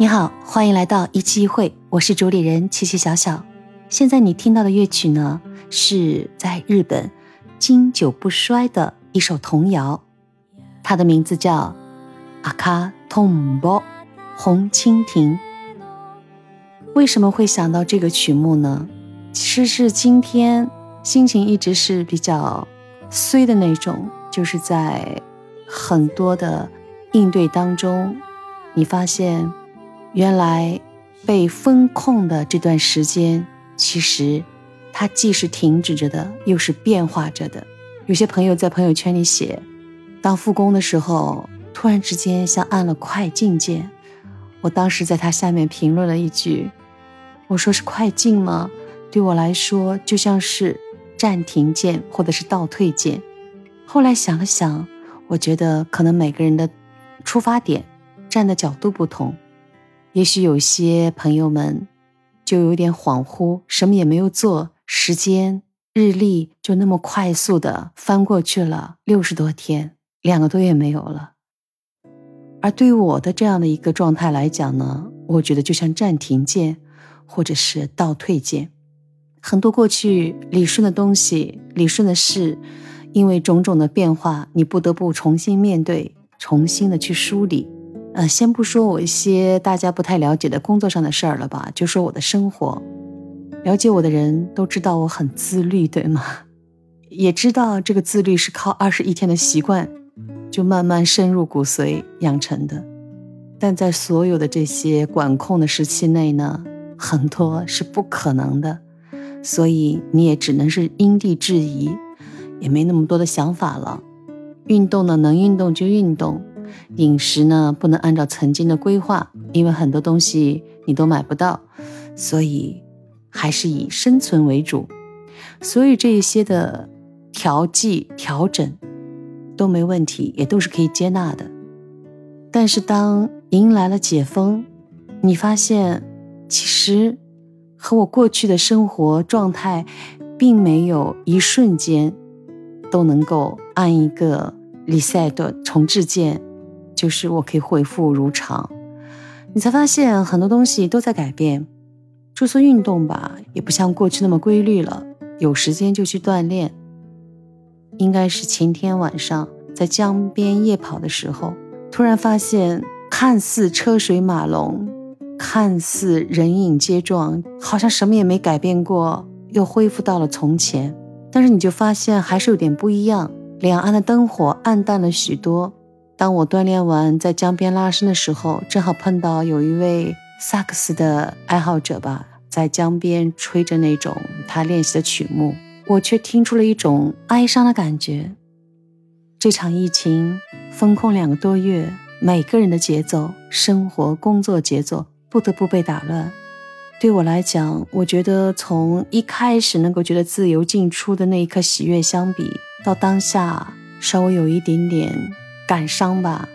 你好，欢迎来到一期一会，我是主理人七七小小。现在你听到的乐曲呢，是在日本经久不衰的一首童谣，它的名字叫《阿卡通波红蜻蜓》。为什么会想到这个曲目呢？其实是今天心情一直是比较衰的那种，就是在很多的应对当中，你发现。原来被封控的这段时间，其实它既是停止着的，又是变化着的。有些朋友在朋友圈里写，当复工的时候，突然之间像按了快进键。我当时在他下面评论了一句：“我说是快进吗？对我来说就像是暂停键或者是倒退键。”后来想了想，我觉得可能每个人的出发点、站的角度不同。也许有些朋友们就有点恍惚，什么也没有做，时间日历就那么快速的翻过去了六十多天，两个多月没有了。而对于我的这样的一个状态来讲呢，我觉得就像暂停键，或者是倒退键，很多过去理顺的东西、理顺的事，因为种种的变化，你不得不重新面对，重新的去梳理。呃，先不说我一些大家不太了解的工作上的事儿了吧，就说我的生活。了解我的人都知道我很自律，对吗？也知道这个自律是靠二十一天的习惯，就慢慢深入骨髓养成的。但在所有的这些管控的时期内呢，很多是不可能的，所以你也只能是因地制宜，也没那么多的想法了。运动呢，能运动就运动。饮食呢，不能按照曾经的规划，因为很多东西你都买不到，所以还是以生存为主。所以这一些的调剂调整都没问题，也都是可以接纳的。但是当迎来了解封，你发现其实和我过去的生活状态，并没有一瞬间都能够按一个 reset 重置键。就是我可以恢复如常，你才发现很多东西都在改变。住宿运动吧，也不像过去那么规律了，有时间就去锻炼。应该是晴天晚上在江边夜跑的时候，突然发现看似车水马龙，看似人影皆状，好像什么也没改变过，又恢复到了从前。但是你就发现还是有点不一样，两岸的灯火暗淡了许多。当我锻炼完在江边拉伸的时候，正好碰到有一位萨克斯的爱好者吧，在江边吹着那种他练习的曲目，我却听出了一种哀伤的感觉。这场疫情封控两个多月，每个人的节奏、生活、工作节奏不得不被打乱。对我来讲，我觉得从一开始能够觉得自由进出的那一刻喜悦相比，到当下稍微有一点点。感伤吧，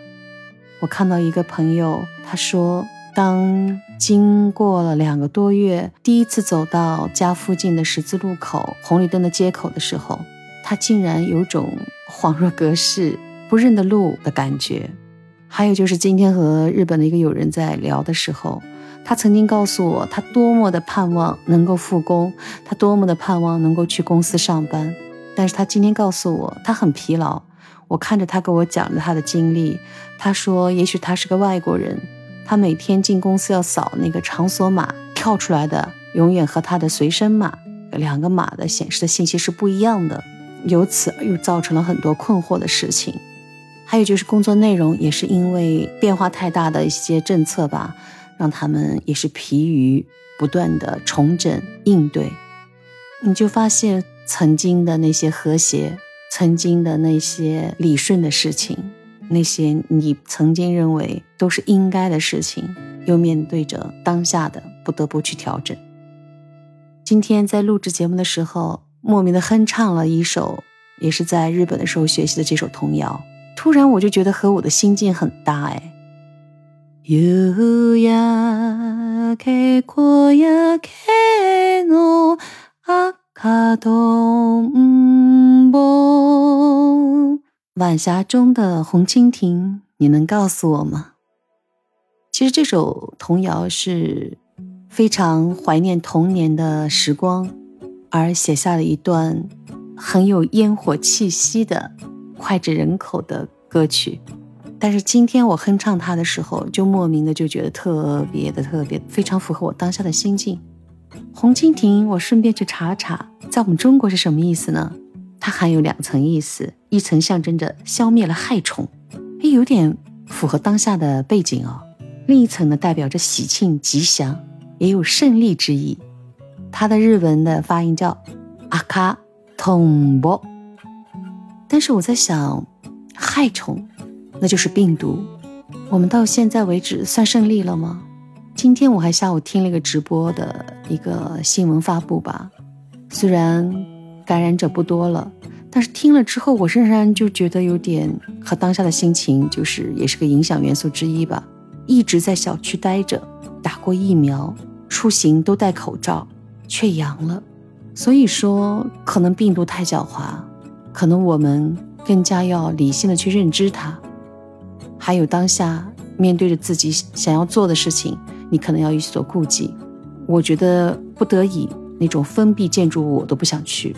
我看到一个朋友，他说，当经过了两个多月，第一次走到家附近的十字路口红绿灯的街口的时候，他竟然有种恍若隔世、不认得路的感觉。还有就是今天和日本的一个友人在聊的时候，他曾经告诉我，他多么的盼望能够复工，他多么的盼望能够去公司上班，但是他今天告诉我，他很疲劳。我看着他给我讲着他的经历，他说：“也许他是个外国人，他每天进公司要扫那个场所码，跳出来的永远和他的随身码两个码的显示的信息是不一样的，由此又造成了很多困惑的事情。还有就是工作内容也是因为变化太大的一些政策吧，让他们也是疲于不断的重整应对。你就发现曾经的那些和谐。”曾经的那些理顺的事情，那些你曾经认为都是应该的事情，又面对着当下的不得不去调整。今天在录制节目的时候，莫名的哼唱了一首，也是在日本的时候学习的这首童谣。突然我就觉得和我的心境很搭哎。晚霞中的红蜻蜓，你能告诉我吗？其实这首童谣是非常怀念童年的时光，而写下了一段很有烟火气息的脍炙人口的歌曲。但是今天我哼唱它的时候，就莫名的就觉得特别的特别，非常符合我当下的心境。红蜻蜓，我顺便去查查，在我们中国是什么意思呢？它含有两层意思，一层象征着消灭了害虫，哎，有点符合当下的背景哦。另一层呢，代表着喜庆吉祥，也有胜利之意。它的日文的发音叫阿卡通波。但是我在想，害虫，那就是病毒。我们到现在为止算胜利了吗？今天我还下午听了一个直播的一个新闻发布吧，虽然感染者不多了，但是听了之后，我仍然就觉得有点和当下的心情，就是也是个影响元素之一吧。一直在小区待着，打过疫苗，出行都戴口罩，却阳了。所以说，可能病毒太狡猾，可能我们更加要理性的去认知它。还有当下面对着自己想要做的事情，你可能要有所顾忌。我觉得不得已那种封闭建筑物我都不想去。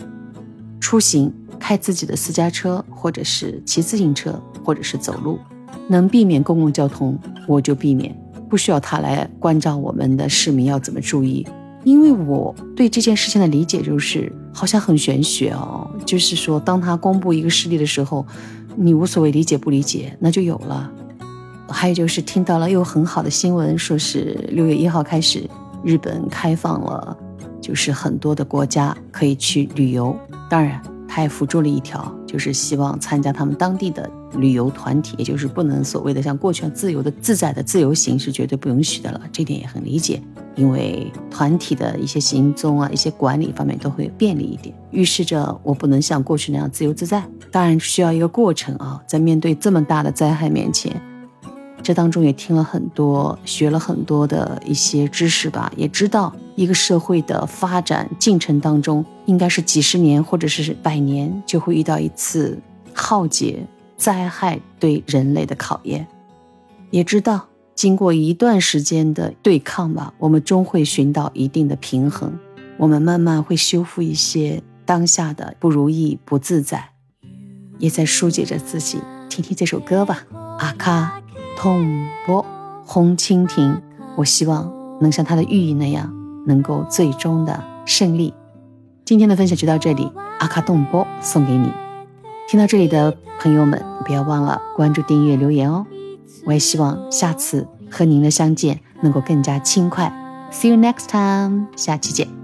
出行开自己的私家车，或者是骑自行车，或者是走路。能避免公共交通，我就避免，不需要他来关照我们的市民要怎么注意。因为我对这件事情的理解就是，好像很玄学哦。就是说，当他公布一个事例的时候，你无所谓理解不理解，那就有了。还有就是听到了又很好的新闻，说是六月一号开始，日本开放了，就是很多的国家可以去旅游。当然。他也辅助了一条，就是希望参加他们当地的旅游团体，也就是不能所谓的像过去自由的、自在的自由行是绝对不允许的了。这点也很理解，因为团体的一些行踪啊、一些管理方面都会便利一点，预示着我不能像过去那样自由自在。当然需要一个过程啊，在面对这么大的灾害面前。这当中也听了很多，学了很多的一些知识吧，也知道一个社会的发展进程当中，应该是几十年或者是百年就会遇到一次浩劫灾害对人类的考验。也知道经过一段时间的对抗吧，我们终会寻到一定的平衡，我们慢慢会修复一些当下的不如意、不自在，也在疏解着自己。听听这首歌吧，阿卡。痛波红蜻蜓，我希望能像它的寓意那样，能够最终的胜利。今天的分享就到这里，阿卡动波送给你。听到这里的朋友们，不要忘了关注、订阅、留言哦。我也希望下次和您的相见能够更加轻快。See you next time，下期见。